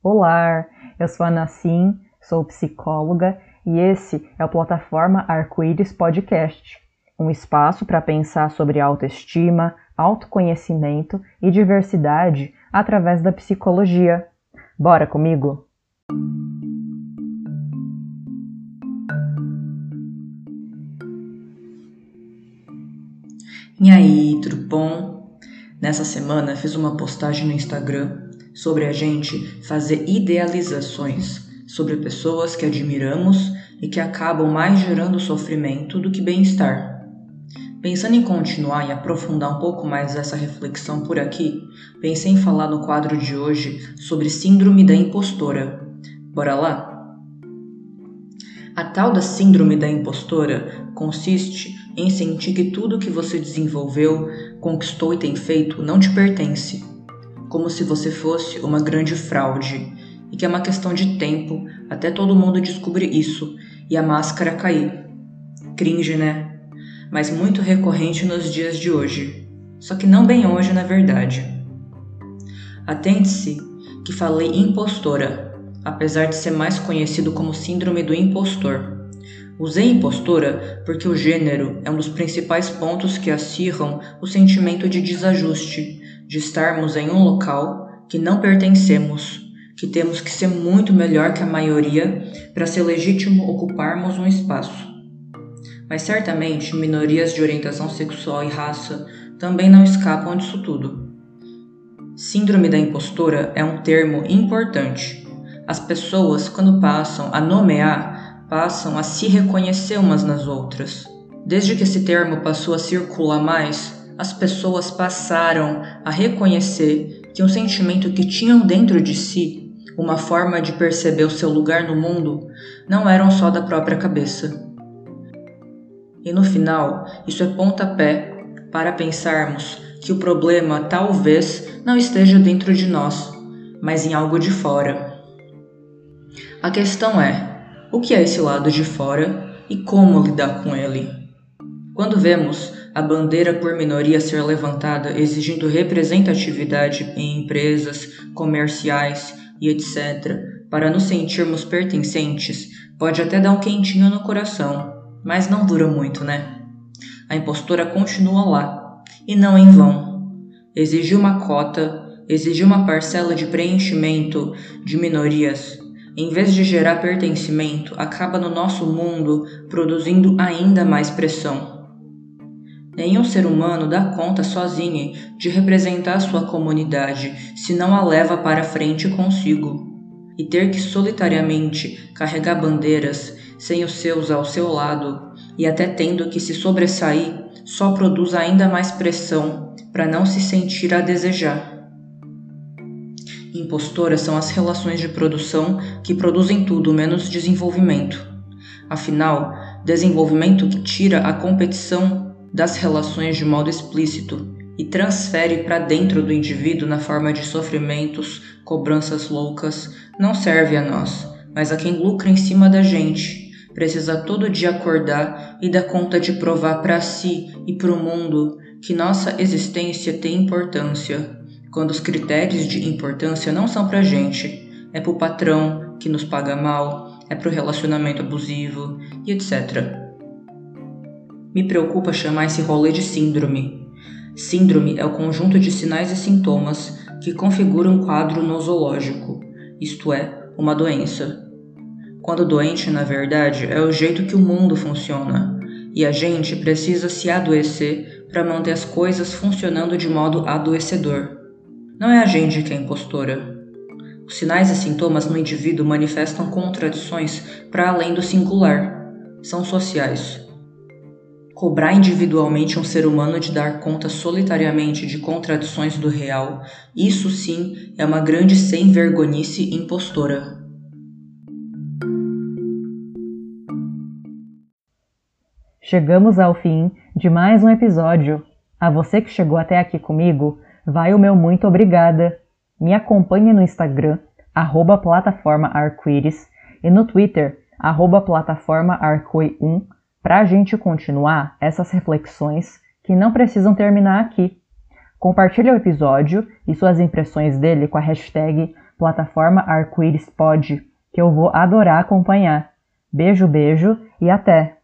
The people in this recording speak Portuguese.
Olá, eu sou a Nassim, sou psicóloga e esse é o Plataforma Arco-Íris Podcast, um espaço para pensar sobre autoestima, autoconhecimento e diversidade através da psicologia. Bora comigo? E aí, tudo bom? Nessa semana fiz uma postagem no Instagram sobre a gente fazer idealizações sobre pessoas que admiramos e que acabam mais gerando sofrimento do que bem-estar. Pensando em continuar e aprofundar um pouco mais essa reflexão por aqui, pensei em falar no quadro de hoje sobre Síndrome da Impostora. Bora lá? A tal da Síndrome da Impostora consiste em sentir que tudo que você desenvolveu, conquistou e tem feito não te pertence, como se você fosse uma grande fraude e que é uma questão de tempo até todo mundo descobrir isso e a máscara cair. Cringe, né? Mas muito recorrente nos dias de hoje. Só que não bem hoje, na verdade. Atente-se que falei impostora, apesar de ser mais conhecido como Síndrome do Impostor. Usei impostora porque o gênero é um dos principais pontos que acirram o sentimento de desajuste, de estarmos em um local que não pertencemos que temos que ser muito melhor que a maioria para ser legítimo ocuparmos um espaço. Mas certamente minorias de orientação sexual e raça também não escapam disso tudo. Síndrome da impostora é um termo importante. As pessoas, quando passam a nomear, passam a se reconhecer umas nas outras. Desde que esse termo passou a circular mais, as pessoas passaram a reconhecer que um sentimento que tinham dentro de si uma forma de perceber o seu lugar no mundo, não eram só da própria cabeça. E no final, isso é pontapé para pensarmos que o problema talvez não esteja dentro de nós, mas em algo de fora. A questão é: o que é esse lado de fora e como lidar com ele? Quando vemos a bandeira por minoria ser levantada exigindo representatividade em empresas, comerciais e etc., para nos sentirmos pertencentes, pode até dar um quentinho no coração, mas não dura muito, né? A impostora continua lá, e não em vão. Exigir uma cota, exigir uma parcela de preenchimento de minorias, em vez de gerar pertencimento, acaba no nosso mundo produzindo ainda mais pressão. Nenhum ser humano dá conta sozinho de representar sua comunidade se não a leva para frente consigo. E ter que solitariamente carregar bandeiras sem os seus ao seu lado e até tendo que se sobressair só produz ainda mais pressão para não se sentir a desejar. Impostoras são as relações de produção que produzem tudo menos desenvolvimento. Afinal, desenvolvimento que tira a competição das relações de modo explícito e transfere para dentro do indivíduo na forma de sofrimentos, cobranças loucas, não serve a nós, mas a quem lucra em cima da gente. Precisa todo dia acordar e dar conta de provar para si e para o mundo que nossa existência tem importância, quando os critérios de importância não são para gente, é para o patrão que nos paga mal, é para o relacionamento abusivo e etc. Me preocupa chamar esse rolê de síndrome. Síndrome é o conjunto de sinais e sintomas que configuram um quadro nosológico, isto é, uma doença. Quando doente, na verdade, é o jeito que o mundo funciona, e a gente precisa se adoecer para manter as coisas funcionando de modo adoecedor. Não é a gente que é impostora. Os sinais e sintomas no indivíduo manifestam contradições para além do singular. São sociais Cobrar individualmente um ser humano de dar conta solitariamente de contradições do real, isso sim é uma grande sem-vergonhice impostora. Chegamos ao fim de mais um episódio. A você que chegou até aqui comigo, vai o meu muito obrigada. Me acompanhe no Instagram, arroba plataforma e no Twitter, arroba plataforma 1 para a gente continuar essas reflexões que não precisam terminar aqui. Compartilhe o episódio e suas impressões dele com a hashtag plataforma Arco-Íris que eu vou adorar acompanhar. Beijo, beijo e até!